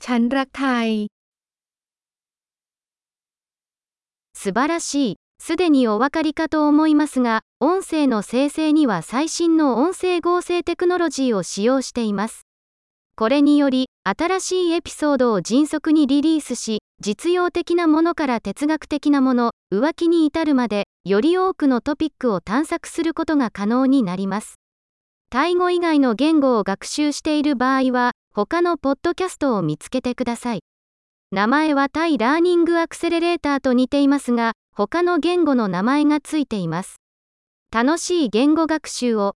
ฉันรักไทย 素晴らしい。すでにお分かりかと思いますが、音声の生成には最新の音声合成テクノロジーを使用しています。これにより、新しいエピソードを迅速にリリースし、実用的なものから哲学的なもの、浮気に至るまで、より多くのトピックを探索することが可能になります。 タイ語以外の言語を学習している場合は、他のポッドキャストを見つけてください。名前はタイラーニングアクセレレーターと似ていますが、他の言語の名前がついています。楽しい言語学習を。